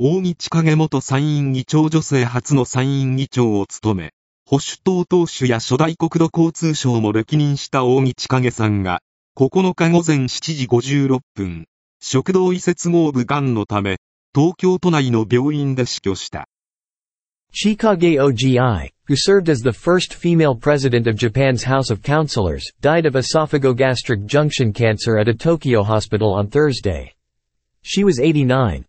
大木千景元参院議長女性初の参院議長を務め、保守党党首や初代国土交通省も歴任した大木千景さんが、9日午前7時56分、食道移設合部癌のため、東京都内の病院で死去した。Chikage Ogi, who served as the first female president of Japan's House of Counselors, died of esophagogastric junction cancer at a Tokyo hospital on Thursday. She was 89.